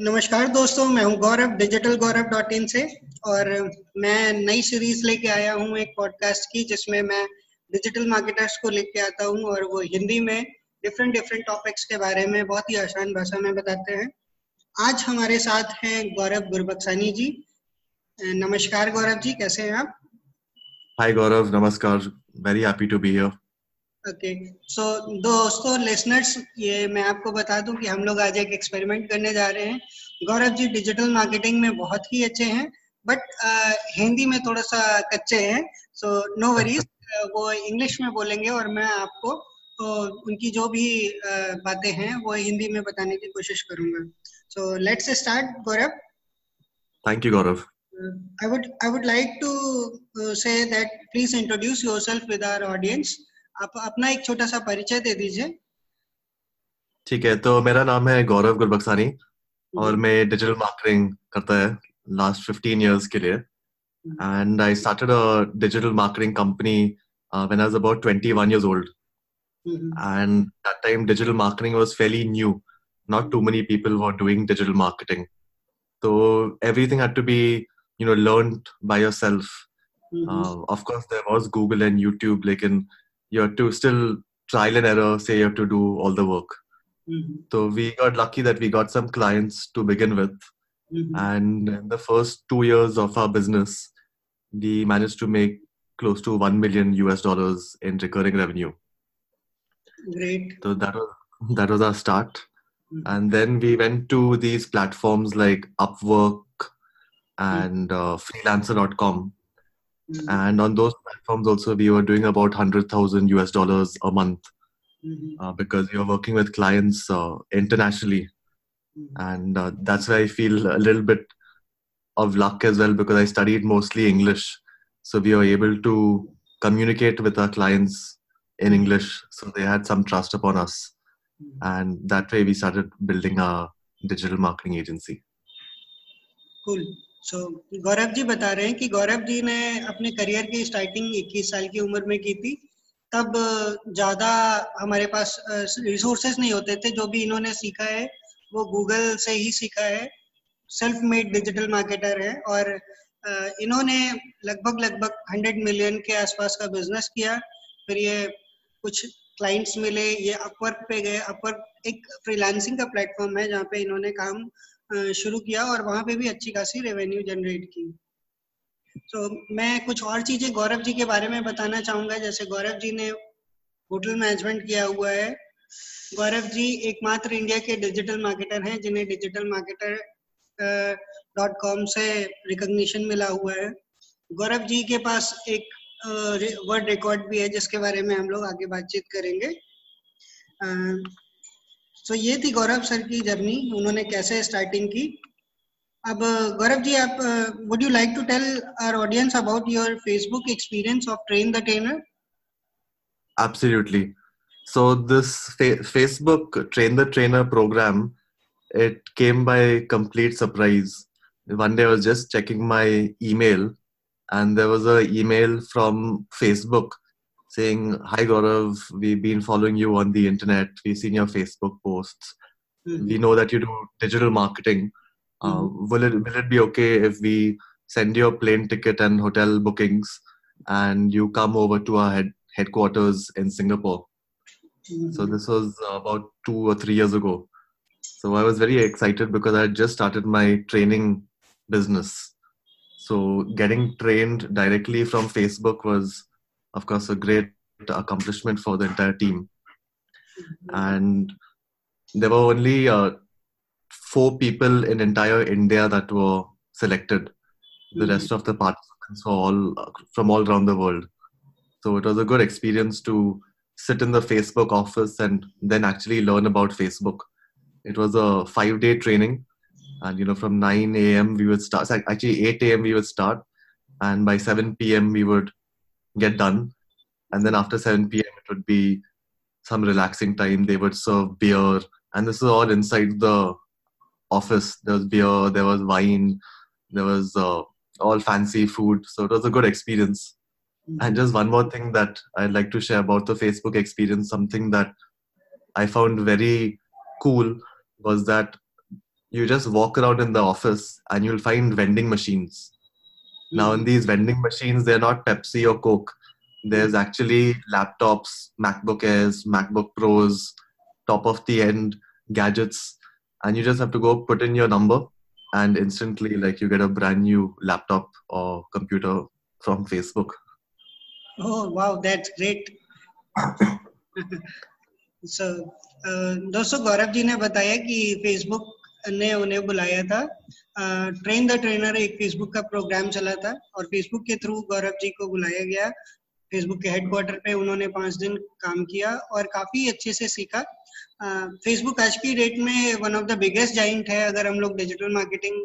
नमस्कार दोस्तों, मैं हूँ गौरव डिजिटल गौरव डॉट इन से, और मैं नई सीरीज़ लेके आया हूँ एक पॉडकास्ट की, जिसमें मैं डिजिटल मार्केटर्स को लेके आता हूँ, और वो हिंदी में डिफरेंट डिफरेंट टॉपिक्स के बारे में बहुत ही आसान भाषा में बताते हैं। आज हमारे साथ हैं गौरव गुरबक्सानी जी। नमस्कार गौरव जी, कैसे हैं आप? हाय गौरव, नमस्कार very happy to be here okay so दोस्तों लिसनर्स ये मैं आपको बता दूँ कि हम लोग आज एक एक्सपेरिमेंट करने जा रहे हैं। गौरव जी डिजिटल मार्केटिंग में बहुत ही अच्छे हैं बट uh, हिंदी में थोड़ा सा कच्चे हैं। सो नो वरीज वो इंग्लिश में बोलेंगे और मैं आपको तो उनकी जो भी uh, बातें हैं वो हिंदी में बताने की कोशिश करूँगा। So let's start Gaurav. Thank you Gaurav. I would I would like to uh, say that please introduce yourself with our audience. आप अपना एक छोटा सा परिचय दे दीजिए ठीक है तो मेरा नाम है गौरव गुरबक्सानी और मैं डिजिटल मार्केटिंग करता है लास्ट 15 इयर्स के लिए I started a digital marketing company uh, when I was about 21 years old. Mm-hmm. And that time, digital marketing was fairly new. Not too many people were doing digital marketing. So everything had to be, you know, learned by yourself. Mm-hmm. Uh, of course, there was Google and YouTube. Like in you have to still trial and error say you have to do all the work. Mm-hmm. so we got lucky that we got some clients to begin with. Mm-hmm. and in the first two years of our business we managed to make close to 1 million us dollars in recurring revenue. Great. So that was that was our start. Mm-hmm. and then we went to these platforms like upwork and uh, freelancer.com mm-hmm. and on those platforms also we were doing about 100000 us dollars a month Mm-hmm. uh, because you're working with clients uh, internationally Mm-hmm. and uh, that's where i feel a little bit of luck as well because i studied mostly english so we were able to communicate with our clients in english so they had some trust upon us Mm-hmm. and that way we started building our digital marketing agency cool so so, Gaurav ji बता रहे हैं कि गौरव जी ने अपने career की starting 21 साल की उम्र में की थी। तब ज़्यादा हमारे पास रिसोर्सेज नहीं होते थे। जो भी इन्होंने सीखा है वो गूगल से ही सीखा है। सेल्फ मेड डिजिटल मार्केटर है और इन्होंने लगभग लगभग 100 मिलियन के आसपास का बिज़नेस किया। फिर ये कुछ क्लाइंट्स मिले ये अपवर्क पे गए। अपवर्क एक फ्रीलांसिंग का प्लेटफॉर्म है जहाँ पे इन्होंने काम शुरू किया और वहाँ पे भी अच्छी खासी रेवेन्यू जनरेट की। तो मैं कुछ और चीज़ें गौरव जी के बारे में बताना चाहूँगा। जैसे गौरव जी ने होटल मैनेजमेंट किया हुआ है। गौरव जी एकमात्र इंडिया के डिजिटल मार्केटर हैं, जिन्हें डिजिटल मार्केटर डॉट कॉम से रिकॉग्निशन मिला हुआ है। गौरव जी के पास एक वर्ड रिकॉर्ड भी है, जिसके बारे में हम लोग आगे बातचीत करेंगे। सो ये थी गौरव सर की जर्नी उन्होंने कैसे स्टार्टिंग की। अब, गौरव जी, आप would you like to tell our audience about your Facebook experience of train the trainer absolutely so this Facebook train the trainer programme it came by complete surprise one day was just checking my email and there was a email from Facebook saying, Hi Gaurav, we've been following you on the internet. We've seen your Facebook posts. Mm-hmm. We know that you do digital marketing. Uh, Mm-hmm. will it will it be okay if we send you a plane ticket and hotel bookings and you come over to our head, headquarters in Singapore? Mhm. So this was about two or three years ago. So I was very excited because I had just started my training business. So getting trained directly from Facebook was, of course, a great accomplishment for the entire team. And there were only uh, four people in entire India that were selected. The rest of the participants were all uh, from all around the world. So it was a good experience to sit in the Facebook office and then actually learn about Facebook. It was a five day training. And, you know, from 9 a.m. we would start, actually 8 a.m. we would start. And by 7 p.m. we would get done. And then after 7 p.m. it would be some relaxing time. They would serve beer. And this is all inside the office. There was beer, there was wine, there was uh, all fancy food. So it was a good experience. And just one more thing that I'd like to share about the Facebook experience, something that I found very cool was that you just walk around in the office and you'll find vending machines. Now, in these vending machines, they're not Pepsi or Coke. There's actually laptops, MacBook Airs, MacBook Pros, top of the end gadgets, and you just have to go put in your number, and instantly, like, you get a brand new laptop or computer from Facebook. Oh, wow, that's great. so, uh, दोस्तों गौरव जी ने बताया कि Facebook ने उन्हें बुलाया था। Train the trainer एक Facebook का प्रोग्राम चला था और फेसबुक के थ्रू गौरव जी को बुलाया गया। फेसबुक के हेडक्वार्टर पे उन्होंने पाँच दिन काम किया और काफ़ी अच्छे से सीखा। फेसबुक आज की डेट में one of the biggest giant है अगर हम लोग डिजिटल मार्केटिंग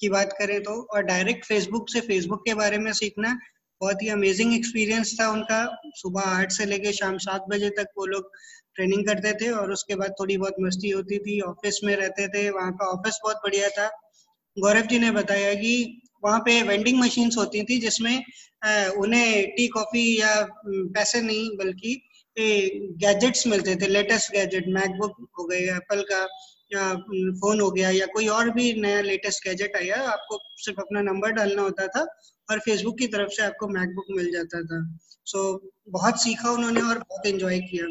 की बात करें तो और डायरेक्ट फेसबुक से फेसबुक के बारे में सीखना बहुत ही अमेजिंग एक्सपीरियंस था उनका। सुबह आठ से लेके शाम सात बजे तक वो लोग ट्रेनिंग करते थे और उसके बाद थोड़ी बहुत मस्ती होती थी ऑफ़िस में रहते थे वहाँ का ऑफ़िस बहुत बढ़िया था। गौरव जी ने बताया कि वहाँ पे वेंडिंग मशीन्स होती थी जिसमें उन्हें टी कॉफ़ी या पैसे नहीं बल्कि गैजेट्स मिलते थे लेटेस्ट गैजेट मैकबुक हो गए एप्पल का या फ़ोन हो गया या कोई और भी नया लेटेस्ट गैजेट आया आपको सिर्फ़ अपना नंबर डालना होता था और फेसबुक की तरफ़ से आपको मैकबुक मिल जाता था। सो so, बहुत सीखा उन्होंने और बहुत एंजॉय किया।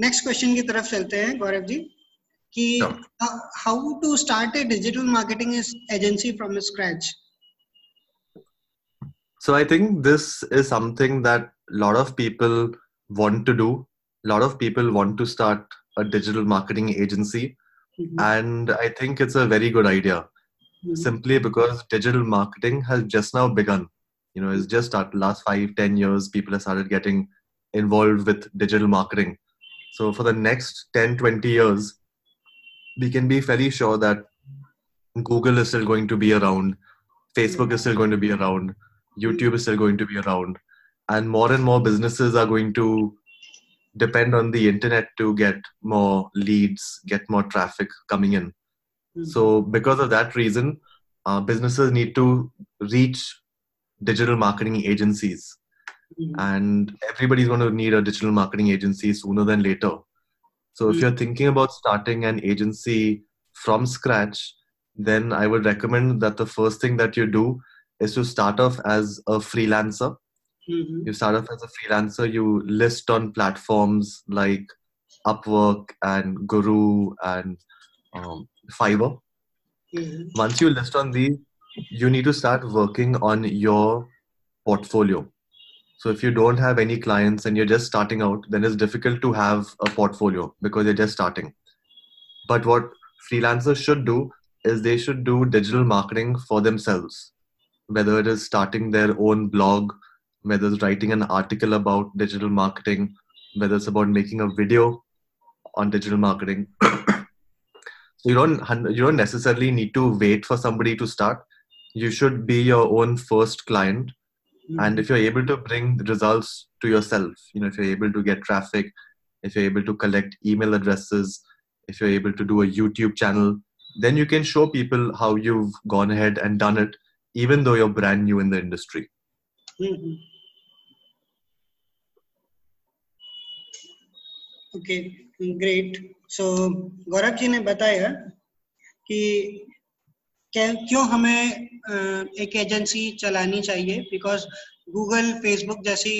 नेक्स्ट क्वेश्चन की तरफ चलते हैं गौरव जी कि how to start a digital marketing agency from scratch So I think this is something that a lot of people want to do. A lot of people want to start a digital marketing agency. Mm-hmm. And I think it's a very good idea mm-hmm. simply because digital marketing has just now begun. You know, it's just started last five, ten years, people have started getting involved with digital marketing. So for the next 10, 20 years, we can be fairly sure that Google is still going to be around, Facebook is still going to be around, YouTube is still going to be around, and more and more businesses are going to depend on the internet to get more leads, get more traffic coming in. Mm-hmm. So, because of that reason, uh, businesses need to reach digital marketing agencies. Mm-hmm. And everybody's going to need a digital marketing agency sooner than later. So, mm-hmm. if you're thinking about starting an agency from scratch, then I would recommend that the first thing that you do is to start off as a freelancer. Mm-hmm. You start off as a freelancer, you list on platforms like Upwork and Guru and um, Fiverr. Mm-hmm. Once you list on these, you need to start working on your portfolio. So if you don't have any clients and you're just starting out, then it's difficult to have a portfolio because you're just starting. But what freelancers should do is they should do digital marketing for themselves whether it is starting their own blog, whether it's writing an article about digital marketing, whether it's about making a video on digital marketing. so you don't you don't necessarily need to wait for somebody to start. You should be your own first client. Mm-hmm. And if you're able to bring results to yourself, you know, if you're able to get traffic, if you're able to collect email addresses, if you're able to do a YouTube channel, then you can show people how you've gone ahead and done it even though you're brand new in the industry. Mm-hmm. Okay, great. So Gaurav ji ने बताया कि क्यों हमें एक agency चलानी चाहिए? Because Google Facebook जैसी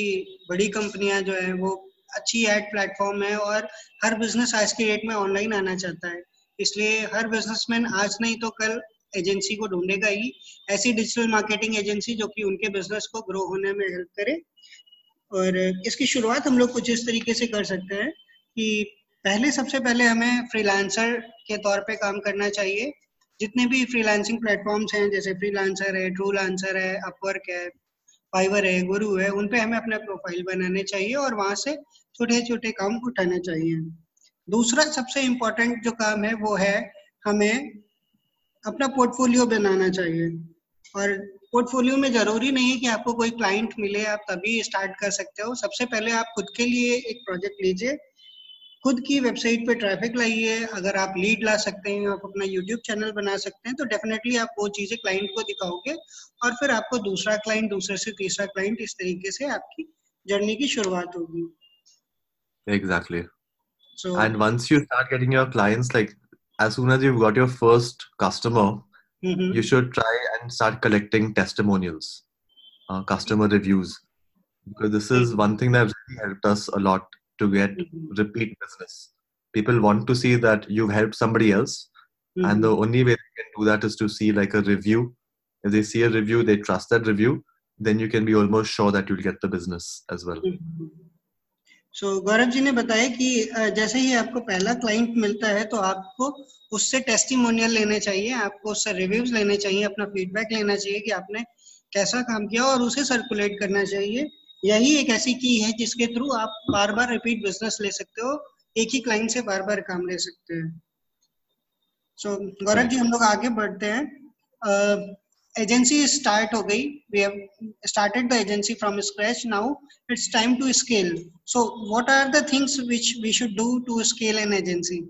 बड़ी कंपनियाँ जो है, वो अच्छी एड प्लेटफॉर्म है और हर बिज़नेस आज की डेट में ऑनलाइन आना चाहता है। इसलिए हर बिजनेसमैन आज नहीं तो कल एजेंसी को ढूंढेगा ही। ऐसी डिजिटल मार्केटिंग एजेंसी जो कि उनके बिज़नेस को ग्रो होने में हेल्प करे। और इसकी शुरुआत हम लोग कुछ इस तरीके से कर सकते हैं कि पहले, सबसे पहले हमें फ्रीलांसर के तौर पे काम करना चाहिए। जितने भी फ्रीलांसिंग प्लेटफॉर्म्स हैं, जैसे फ्रीलांसर है ट्रू लांसर है अपवर्क है फाइवर है गुरु है, उन पे हमें अपना प्रोफ़ाइल बनाने चाहिए और वहाँ से छोटे छोटे काम उठाने चाहिए। दूसरा सबसे इम्पोर्टेंट जो काम है, वो है हमें अपना पोर्टफोलियो बनाना चाहिए। और पोर्टफोलियो में ज़रूरी नहीं है कि आपको कोई क्लाइंट मिले, आप तभी स्टार्ट कर सकते हो। सबसे पहले आप खुद के लिए एक प्रोजेक्ट लीजिए खुद की वेबसाइट पे ट्रैफ़िक लाइए अगर आप लीड ला सकते हैं आप अपना यूट्यूब चैनल बना सकते हैं तो डेफिनेटली आप वो चीज़ें क्लाइंट को दिखाओगे और फिर आपको दूसरा क्लाइंट दूसरे से तीसरा क्लाइंट इस तरीके से आपकी जर्नी की शुरुआत होगी exactly So and once you start getting your clients, like as soon as you've got your first customer, mm-hmm. you should try and start collecting testimonials, uh, customer reviews, because this is one thing that really helped us a lot to get mm-hmm. repeat business. People want to see that you've helped somebody else, mm-hmm. and the mm-hmm. only way they can do that is to see like a review. If they see a review, they trust that review, then you can be almost sure that you'll get the business as well. Mm-hmm. So so, Gaurav ji ने बताया कि जैसे ही आपको पहला client मिलता है तो आपको उससे टेस्टिमोनियल लेने चाहिए आपको उससे रिव्यूज़ लेने चाहिए अपना फीडबैक लेना चाहिए कि आपने कैसा काम किया और उसे सर्कुलेट करना चाहिए यही एक ऐसी की है जिसके थ्रू आप बार बार रिपीट बिज़नेस ले सकते हो एक ही क्लाइंट से बार बार काम ले सकते हैं। सो so, गौरव जी हम लोग आगे बढ़ते हैं। एजेंसी स्टार्ट हो गई। We have started the agency from scratch now it's time to scale so what are the things which we should do to scale an agency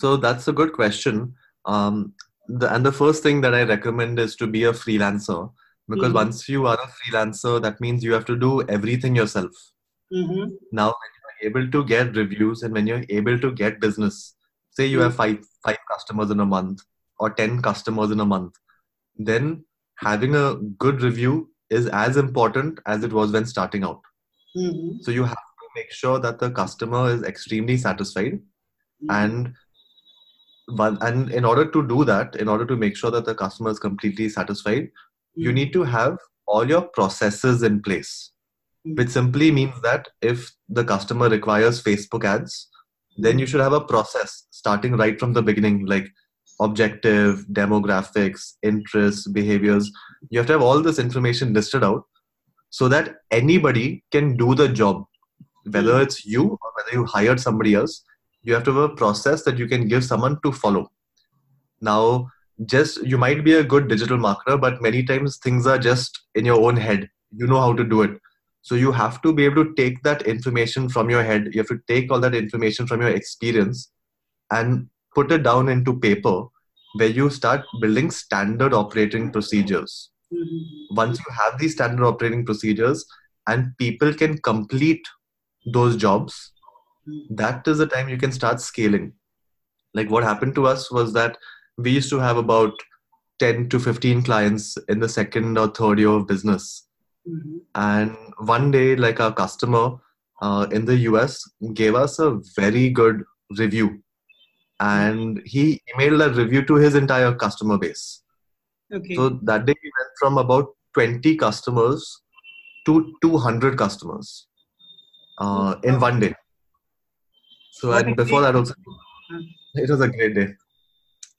so that's a good question. Um, the, and the first thing that i recommend is to be a freelancer. Because mm-hmm. once you are a freelancer that means you have to do everything yourself mm-hmm. now when you're able to get reviews and when you're able to get business say you mm-hmm. have five five customers in a month or 10 customers in a month, then having a good review is as important as it was when starting out. Mm-hmm. So you have to make sure that the customer is extremely satisfied mm-hmm. and and in order to do that in order to make sure that the customer is completely satisfied. You need to have all your processes in place mm-hmm. which simply means that if the customer requires facebook ads then you should have a process starting right from the beginning like objective, demographics, interests, behaviors. You have to have all this information listed out so that anybody can do the job. Whether hmm. it's you or whether you hired somebody else, you have to have a process that you can give someone to follow. Now, just you might be a good digital marketer, but many times things are just in your own head. You know how to do it. So you have to be able to take that information from your head. You have to take all that information from your experience and put it down into paper where you start building standard operating procedures. Mm-hmm. Once you have these standard operating procedures and people can complete those jobs, mm-hmm. that is the time you can start scaling. Like what happened to us was that we used to have about 10 to 15 clients in the second or third year of business. Mm-hmm. And one day, like our customer uh, in the US gave us a very good review and he emailed a review to his entire customer base. Okay. So that day we went from about 20 customers to 200 customers uh, in one day. So and before that also, it was a great day.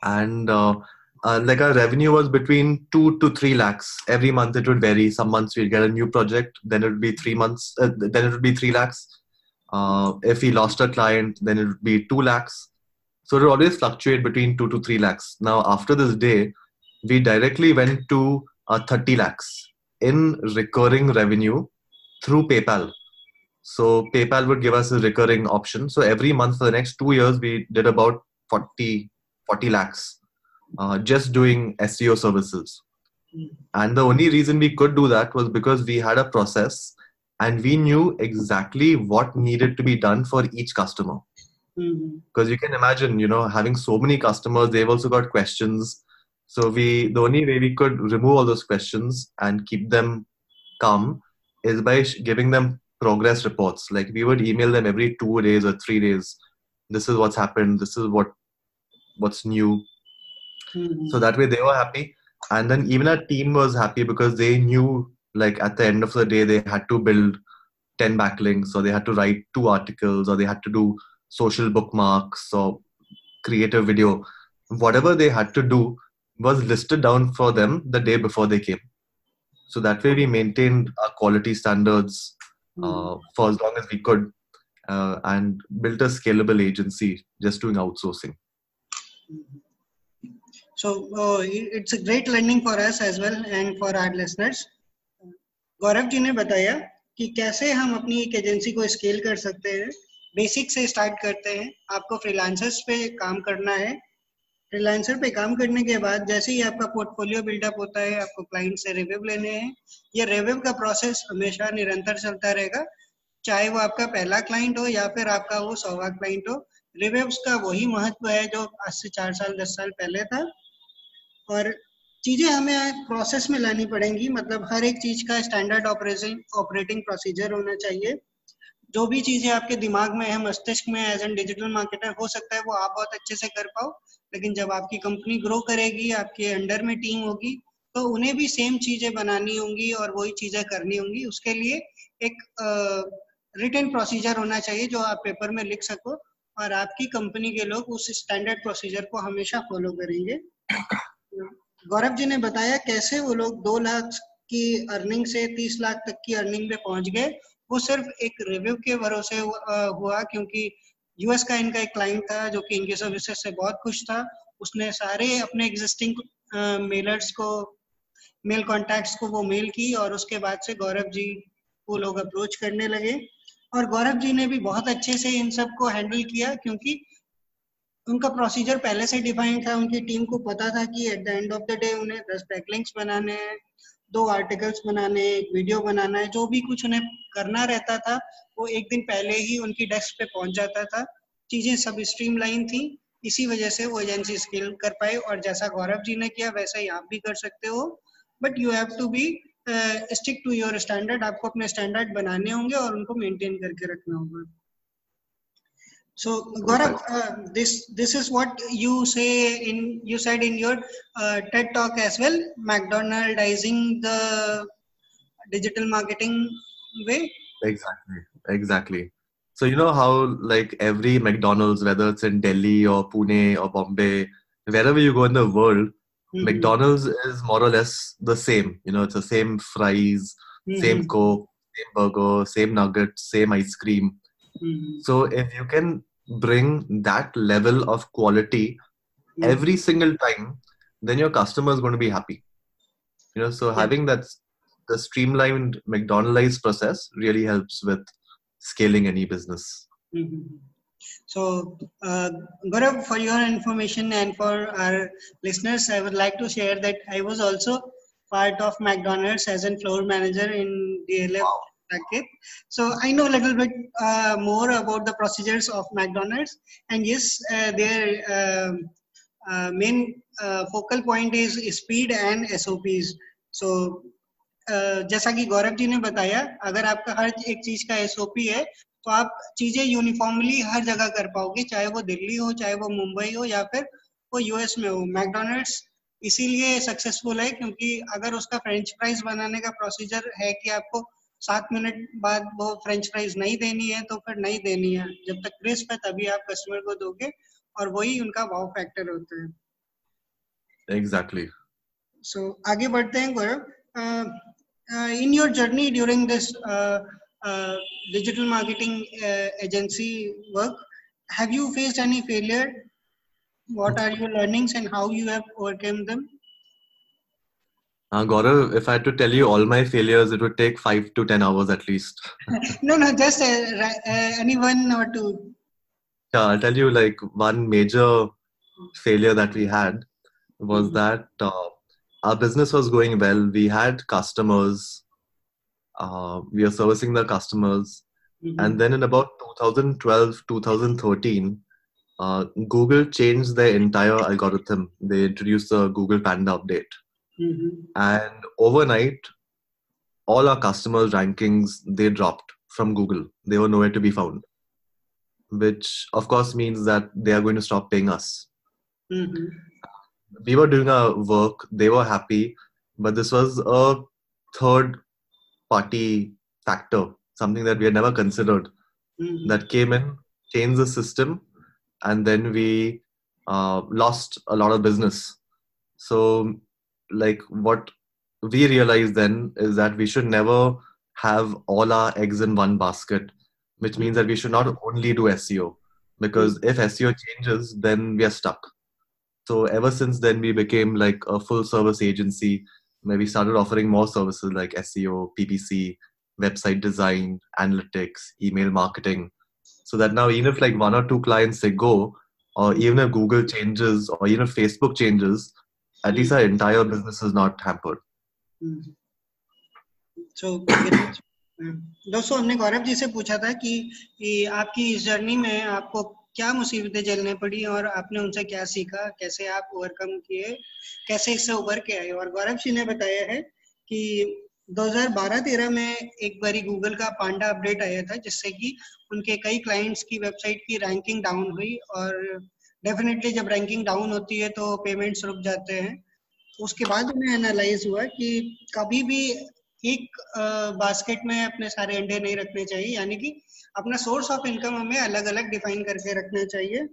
And uh, uh, like our revenue was between two to three lakhs every month. It would vary. Some months we'd get a new project, then it would be three months, uh, then it would be three lakhs. Uh, if we lost a client, then it would be two lakhs so it will always fluctuate between two to three lakhs. Now, after this day, we directly went to uh, 30 lakhs in recurring revenue through PayPal. So PayPal would give us a recurring option. So every month for the next two years, we did about 40, 40 lakhs uh, just doing SEO services. And the only reason we could do that was because we had a process and we knew exactly what needed to be done for each customer. Because mm-hmm. you can imagine you know having so many customers they've also got questions. So we the only way we could remove all those questions and keep them calm is by giving them progress reports. Like we would email them every two days or three days. This is what's happened. This is what what's new. Mm-hmm. so that way they were happy. And then even our team was happy because they knew like at the end of the day they had to build 10 backlinks or they had to write two articles or they had to do social bookmarks or create a video. Whatever they had to do was listed down for them the day before they came. So that way we maintained our quality standards uh, hmm. for as long as we could uh, and built a scalable agency just doing outsourcing so uh, it's a great learning for us as well and for our listeners. Gaurav ji ने बताया कि कैसे हम अपनी एक agency को scale कर सकते हैं बेसिक से स्टार्ट करते हैं। आपको फ्रीलांसर्स पे काम करना है। फ्रीलांसर पे काम करने के बाद जैसे ही आपका पोर्टफोलियो बिल्डअप होता है आपको क्लाइंट से रिव्यू लेने हैं ये रिव्यू का प्रोसेस हमेशा निरंतर चलता रहेगा। चाहे वो आपका पहला क्लाइंट हो या फिर आपका वो सौवा क्लाइंट हो रिव्यूज़ का वही महत्व है जो आज से चार साल, दस साल पहले था। और चीज़ें हमें प्रोसेस में लानी पड़ेंगी। मतलब हर एक चीज़ का स्टैंडर्ड ऑपरेटिंग ऑपरेटिंग प्रोसीजर होना चाहिए। जो भी चीज़ें आपके दिमाग में है, मस्तिष्क में एज एन डिजिटल मार्केटर हो सकता है, वो आप बहुत अच्छे से कर पाओ। लेकिन जब आपकी कंपनी ग्रो करेगी, आपके अंडर में टीम होगी तो उन्हें भी सेम चीज़ें बनानी होंगी और वही चीज़ें करनी होंगी। उसके लिए एक रिटर्न प्रोसीजर होना चाहिए, जो आप पेपर में लिख सको। और आपकी कंपनी के लोग उस स्टैंडर्ड प्रोसीजर को हमेशा फॉलो करेंगे। गौरव जी ने बताया कैसे वो लोग दो लाख की अर्निंग से तीस लाख तक की अर्निंग में पहुँच गए। वो सिर्फ़ एक रिव्यू के भरोसे हुआ क्योंकि यूएस का इनका एक क्लाइंट था जो कि इनके सर्विसेज़ से बहुत खुश था। उसने सारे अपने एग्जिस्टिंग मेलर्स को मेल कॉन्टैक्ट्स को वो मेल की और उसके बाद से गौरव जी वो लोग अप्रोच करने लगे। और गौरव जी ने भी बहुत अच्छे से इन सबको हैंडल किया, क्योंकि उनका प्रोसीजर पहले से डिफाइंड था, उनकी टीम को पता था कि at the end of the day उन्हें दस बैकलिंक्स बनाने हैं, दो आर्टिकल्स बनाने एक वीडियो बनाना है, जो भी कुछ उन्हें करना रहता था, वो एक दिन पहले ही उनकी डेस्क पे पहुँच जाता था। चीज़ें सब स्ट्रीमलाइन थी, इसी वजह से वो एजेंसी स्केल कर पाए, और जैसा गौरव जी ने किया, वैसा ही आप भी कर सकते हो। But you have to be stick to your standard आपको अपने स्टैंडर्ड बनाने होंगे और उनको मेंटेन करके रखना होगा so gaurav uh, this this is what you say in you said in your uh, ted talk as well mcdonaldizing the digital marketing way exactly exactly so you know how like every mcdonald's whether it's in delhi or pune or bombay wherever you go in the world Mm-hmm. McDonald's is more or less the same. You know, it's the same fries, mm-hmm. same Coke, same burger, same nuggets, same ice cream. Mm-hmm. So if you can bring that level of quality mm-hmm. every single time, then your customer is going to be happy. You know, so having that the streamlined McDonaldized process really helps with scaling any business. Mm-hmm. So, uh, Gaurav, for your information and for our listeners, I would like to share that I was also part of McDonald's as a floor manager in DLF. Wow. So I know a little bit uh, more about the procedures of McDonald's, and yes, uh, their um, uh, main uh, focal point is speed and SOPs. So uh, जैसा कि गौरव जी ने बताया अगर आपका हर एक चीज का SOP है तो आप चीज़ें यूनिफॉर्मली हर जगह कर पाओगे चाहे वो दिल्ली हो चाहे वो मुंबई हो या फिर वो यूएस में हो। मैकडोनल्ड्स इसीलिए सक्सेसफुल है क्योंकि अगर उसका फ्रेंच फ्राइज बनाने का प्रोसीजर है कि आपको सात मिनट बाद वो फ्रेंच फ्राइज नहीं देनी है तो फिर नहीं देनी है। जब तक क्रिस्प है तभी आप कस्टमर को दोगे और वही उनका वाव फैक्टर होता है। Exactly exactly. सो so, आगे बढ़ते हैं Gaurav. In your journey during this uh, digital marketing uh, agency work have you faced any failure what are your learnings and how you have overcome them uh, Gaurav, if I had to tell you all my failures, it would take five to ten hours at least. no, no, just uh, uh, any one or two. Yeah, I'll tell you like one major failure that we had was mm-hmm. that uh, our business was going well. We had customers uh, we are servicing the customers. Mm-hmm. and then in about 2012 2013 uh, google changed their entire algorithm. They introduced the google panda update. Mm-hmm. and overnight all our customers rankings they dropped from google. They were nowhere to be found. Which of course means that they are going to stop paying us. Mm-hmm. we were doing our work. They were happy. But this was a third party factor, something that we had never considered, mm-hmm. that came in, changed the system, and then we uh, lost a lot of business. So, like, what we realized then is that we should never have all our eggs in one basket, which means that we should not only do SEO, because if SEO changes, then we are stuck. So, ever since then, we became like a full service agency maybe started offering more services like SEO, PPC, website design, analytics, email marketing. So that now even if like one or two clients they go, or even if Google changes, or even if Facebook changes, at least our entire business is not hampered. Mm-hmm. So दोस्तों हमने गौरव जी से पूछा था कि, कि आपकी इस journey में आपको क्या मुसीबतें झेलने पड़ी और आपने उनसे क्या सीखा? कैसे आप ओवरकम किए? कैसे इससे उभर के आए? और गौरव जी ने बताया है कि 2012-13 में एक बारी गूगल का पांडा अपडेट आया था, जिससे कि उनके कई क्लाइंट्स की वेबसाइट की रैंकिंग डाउन हुई और डेफिनेटली जब रैंकिंग डाउन होती है तो पेमेंट्स रुक जाते हैं। उसके बाद उन्हें एनालाइज हुआ कि कभी भी एक बास्केट में अपने सारे अंडे नहीं रखने चाहिए। यानी कि अपना सोर्स ऑफ़ इनकम हमें अलग अलग डिफाइन करके रखना चाहिए।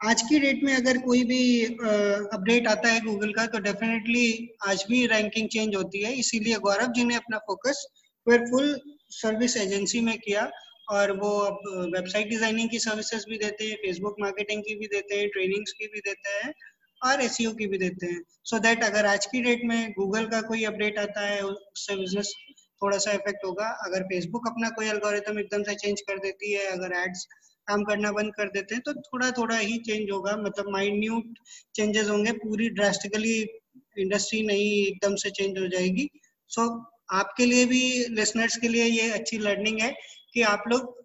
आज की डेट में अगर कोई भी अपडेट आता है गूगल का तो डेफिनेटली आज भी रैंकिंग चेंज होती है। इसीलिए गौरव जी ने अपना फोकस फुल सर्विस एजेंसी में किया और वो अब वेबसाइट डिज़ाइनिंग की सर्विसेज़ भी देते हैं फेसबुक मार्केटिंग की भी देते हैं ट्रेनिंग्स की भी देते हैं। और एस की भी देते हैं। सो so दैट अगर आज की डेट में गूगल का कोई अपडेट आता है उससे बिज़नेस थोड़ा सा इफ़ेक्ट होगा। अगर फेसबुक अपना कोई अल्गोरिथम एकदम से चेंज कर देती है अगर एड्स काम करना बंद कर देते हैं तो थोड़ा थोड़ा ही चेंज होगा। मतलब माइन्यूट चेंजेस होंगे। पूरी ड्रास्टिकली इंडस्ट्री नहीं एकदम से चेंज हो जाएगी। सो so, आपके लिए भी लिसनर्स के लिए ये अच्छी लर्निंग है कि आप लोग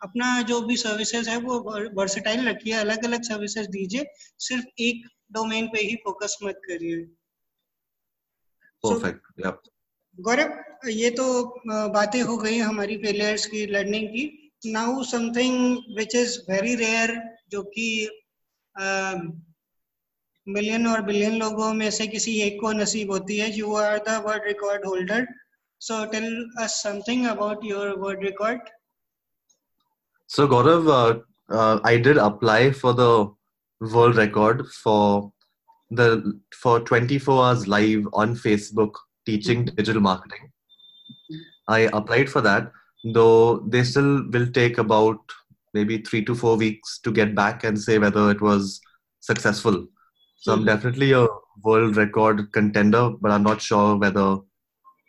अपना जो भी सर्विसेज़ है वो वर्सेटाइल रखिए। अलग अलग सर्विसेज़ दीजिए। सिर्फ़ एक डोमेन पे ही फोकस मत करिए। परफेक्ट गौरव ये तो बातें हो गई हमारी फेलियर्स की लर्निंग की। Now something which is very rare जो कि मिलियन और बिलियन लोगों में से किसी एक को नसीब होती है। You are the world record holder so tell us something about your world record So Gaurav, uh, uh, I did apply for the world record for the for 24 hours live on Facebook teaching mm-hmm. digital marketing. I applied for that, though they still will take about maybe three to four weeks to get back and say whether it was successful. So I'm mm-hmm. definitely a world record contender, but I'm not sure whether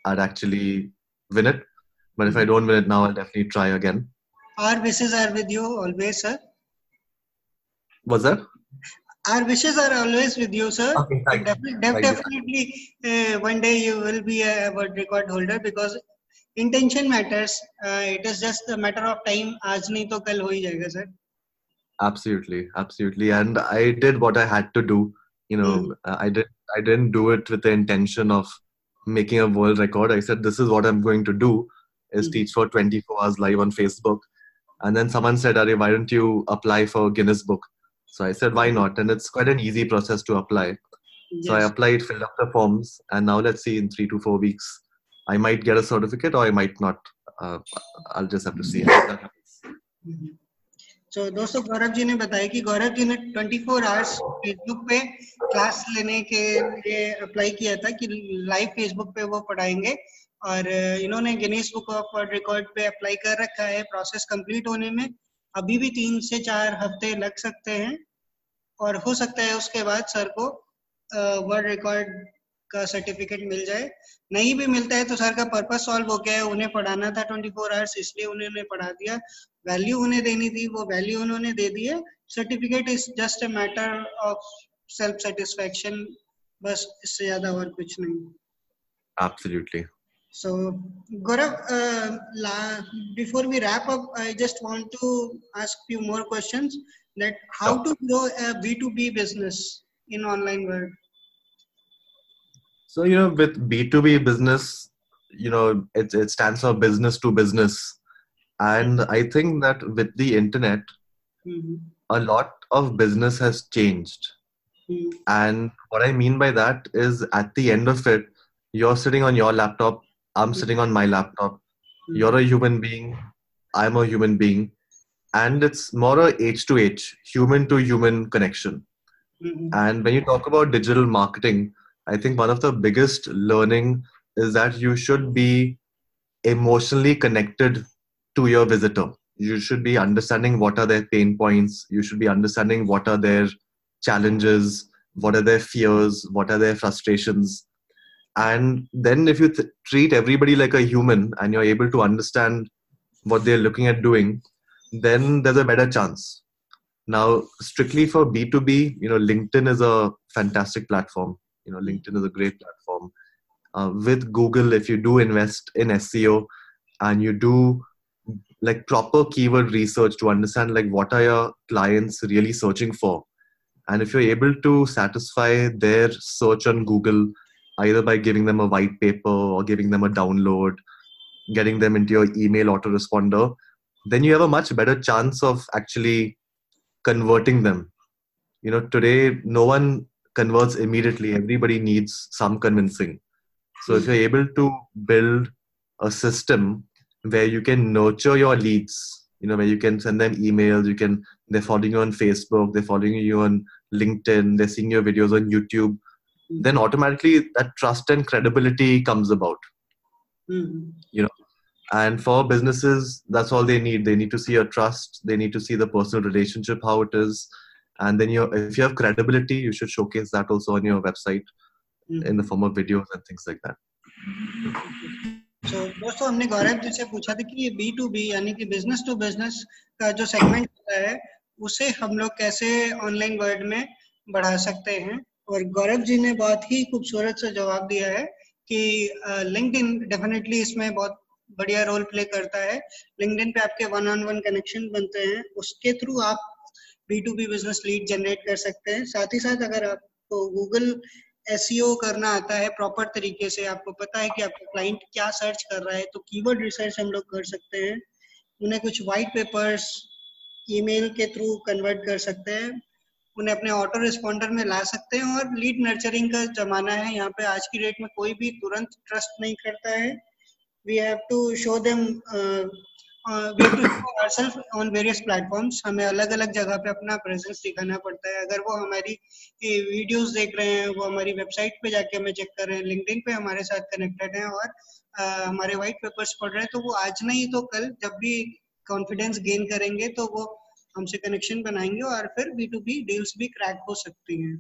I'd actually win it. But if I don't win it now, I'll definitely try again. Our wishes are with you always, sir Was that? Our wishes are always with you, sir. Okay, definitely, definitely uh, one day you will be a world record holder because intention matters. Uh, it is just a matter of time. आज नहीं तो कल हो ही जाएगा, sir. Absolutely, absolutely. And I did what I had to do. You know, mm. I did. I didn't do it with the intention of making a world record. I said, this is what I'm going to do: is mm. teach for 24 hours live on Facebook and then someone said, Are, why don't you apply for Guinness Book? So I said, Why not? And it's quite an easy process to apply. Yes. So I applied, filled up the forms, and now let's see in three to four weeks, I might get a certificate or I might not. Uh, I'll just have to see how that happens. Mm-hmm. So, दोस्तों गौरव जी ने बताया कि गौरव जी ने 24 hours Facebook पे class लेने के लिए apply किया था कि लाइव फेसबुक पे वो पढ़ाएँगे और इन्होंने Guinness book of world record पे अप्लाई कर रखा है प्रोसेस कंप्लीट होने में अभी भी तीन से चार हफ़्ते लग सकते हैं और हो सकता है उसके बाद सर को वर्ल्ड रिकॉर्ड का सर्टिफिकेट मिल जाए नहीं भी मिलता है तो सर का पर्पस सॉल्व हो गया है उन्हें पढ़ाना था 24 फोर आवर्स इसलिए उन्होंने पढ़ा दिया वैल्यू उन्हें देनी थी वो वैल्यू उन्होंने दे दी है certificate is just a matter of self satisfaction बस इससे ज़्यादा और कुछ नहीं Absolutely. So, Gaurav, uh, la, before we wrap up, I just want to ask few more questions. That how to grow a B2B business in online world? So, you know, with B2B business, you know, it, it stands for business to business. And I think that with the internet, mm-hmm. a lot of business has changed. Mm-hmm. And what I mean by that is at the end of it, you're sitting on your laptop I'm sitting on my laptop. You're a human being. I'm a human being. And it's more a H to H, human to human connection. Mm-hmm. And when you talk about digital marketing, I think one of the biggest learning is that you should be emotionally connected to your visitor. You should be understanding what are their pain points. You should be understanding what are their challenges, what are their fears, what are their frustrations and then if you th- treat everybody like a human and you're able to understand what they're looking at doing then there's a better chance. Now strictly for b2b you know linkedin is a fantastic platform. You know linkedin is a great platform. Uh, with google if you do invest in seo and you do like proper keyword research to understand like what are your clients really searching for and if you're able to satisfy their search on google either by giving them a white paper or giving them a download getting them into your email autoresponder then you have a much better chance of actually converting them. You know today no one converts immediately. Everybody needs some convincing. So if you're able to build a system where you can nurture your leads you know where you can send them emails you can they're following you on facebook they're following you on linkedin they're seeing your videos on youtube then automatically that trust and credibility comes about. Mm-hmm. you know and for businesses that's all they need they need to see your trust they need to see the personal relationship how it is and then you if you have credibility you should showcase that also on your website mm-hmm. in the form of videos and things like that so, दोस्तों हमने गौरव जी से पूछा था कि ये B to be यानी कि business to business का जो सेगमेंट होता है उसे हम लोग कैसे ऑनलाइन वर्ल्ड में बढ़ा सकते हैं और गौरव जी ने बहुत ही खूबसूरत सा जवाब दिया है कि लिंक्डइन डेफिनेटली इसमें बहुत बढ़िया रोल प्ले करता है। लिंक्डइन पे आपके वन ऑन वन कनेक्शन बनते हैं। उसके थ्रू आप B to B business lead generate कर सकते हैं। साथ ही साथ अगर आपको गूगल एस e करना आता है प्रॉपर तरीके से आपको पता है कि आपका क्लाइंट क्या सर्च कर रहा है तो कीवर्ड रिसर्च हम लोग कर सकते हैं। उन्हें कुछ वाइट पेपर्स ईमेल के थ्रू कन्वर्ट कर सकते हैं। उन्हें अपने ऑटो रिस्पॉन्डर में ला सकते हैं और लीड नर्चरिंग का जमाना है। यहाँ पे आज की डेट में कोई भी तुरंत ट्रस्ट नहीं करता है। We have to show them on various platforms हमें अलग अलग जगह पे अपना प्रेजेंस दिखाना पड़ता है। अगर वो हमारी वीडियोस देख रहे हैं वो हमारी वेबसाइट पे जाके हमें चेक कर रहे हैं लिंक्डइन पे हमारे साथ कनेक्टेड हैं और uh, हमारे व्हाइट पेपर्स पढ़ रहे हैं तो वो आज नहीं तो कल जब भी कॉन्फिडेंस गेन करेंगे तो वो हमसे कनेक्शन बनाएँगे और फिर बी टू बी डील्स भी क्रैक हो सकती हैं।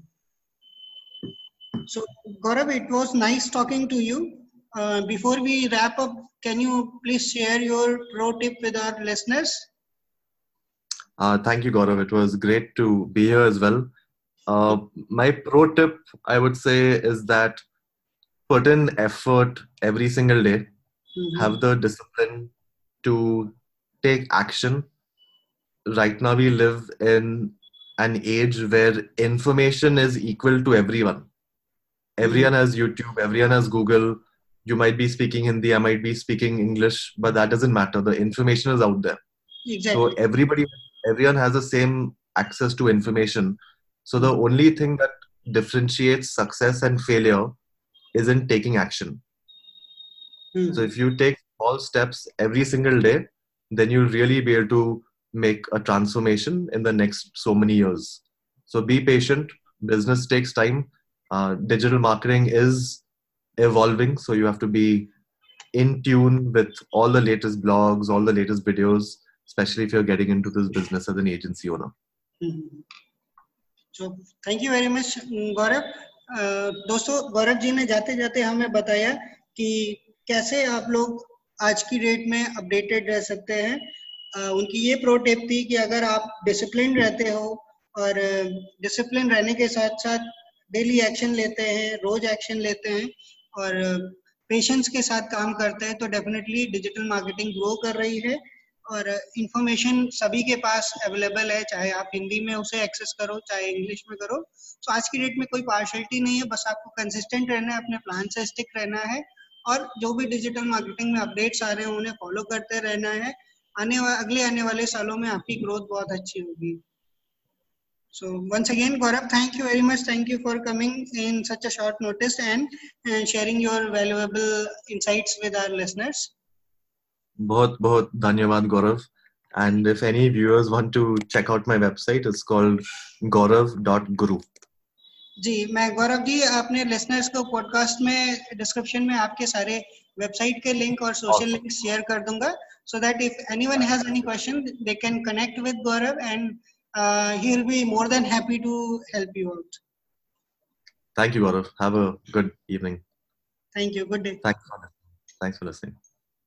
So Gaurav it was nice talking to you. Uh, before we wrap up, can you please share your pro tip with our listeners? Uh, thank you, Gaurav. It was great to be here as well. Uh, my pro tip, I would say, is that put in effort every single day, mm-hmm. have the discipline to take action. Right now, we live in an age where information is equal to everyone. Everyone mm-hmm. has YouTube, everyone has Google, you might be speaking Hindi, I might be speaking English, but that doesn't matter. The information is out there. Exactly. So everybody, everyone has the same access to information. So the only thing that differentiates success and failure is in taking action. Hmm. So if you take all steps every single day, then you'll really be able to make a transformation in the next so many years. So be patient. Business takes time. Uh, digital marketing is evolving so you have to be in tune with all the latest blogs all the latest videos especially if you're getting into this business as an agency owner mm-hmm. so thank you very much gaurav दोस्तों गौरव जी ने जाते जाते हमें बताया कि कैसे आप लोग आज की डेट में अपडेटेड रह सकते हैं uh, उनकी ये प्रो टिप थी कि अगर आप डिसिप्लिन रहते हो और डिसिप्लिन रहने के साथ साथ डेली एक्शन लेते हैं रोज एक्शन लेते हैं और पेशेंस के साथ काम करते हैं तो डेफिनेटली डिजिटल मार्केटिंग ग्रो कर रही है और इंफॉर्मेशन सभी के पास अवेलेबल है, चाहे आप हिंदी में उसे एक्सेस करो, चाहे इंग्लिश में करो। तो आज की डेट में कोई पार्शलिटी नहीं है, बस आपको कंसिस्टेंट रहना है, अपने प्लान से स्टिक रहना है और जो भी डिजिटल मार्केटिंग में अपडेट्स आ रहे हैं, उन्हें फॉलो करते रहना है। आने अगले आने वाले सालों में आपकी ग्रोथ बहुत अच्छी होगी। So once again, Gaurav, thank you very much. Thank you for coming in such a short notice and, and sharing your valuable insights with our listeners. बहुत बहुत धन्यवाद गौरव and if any viewers want to check out my website it's called gaurav.guru जी मैं गौरव जी अपने listeners को podcast में description में आपके सारे वेबसाइट के लिंक और सोशल लिंक शेयर कर दूँगा so that if anyone has any question they can connect with gaurav and uh, he'll be more than happy to help you out. Thank you, Gaurav. Have a good evening. Thank you. Good day. Thanks for, thanks for listening.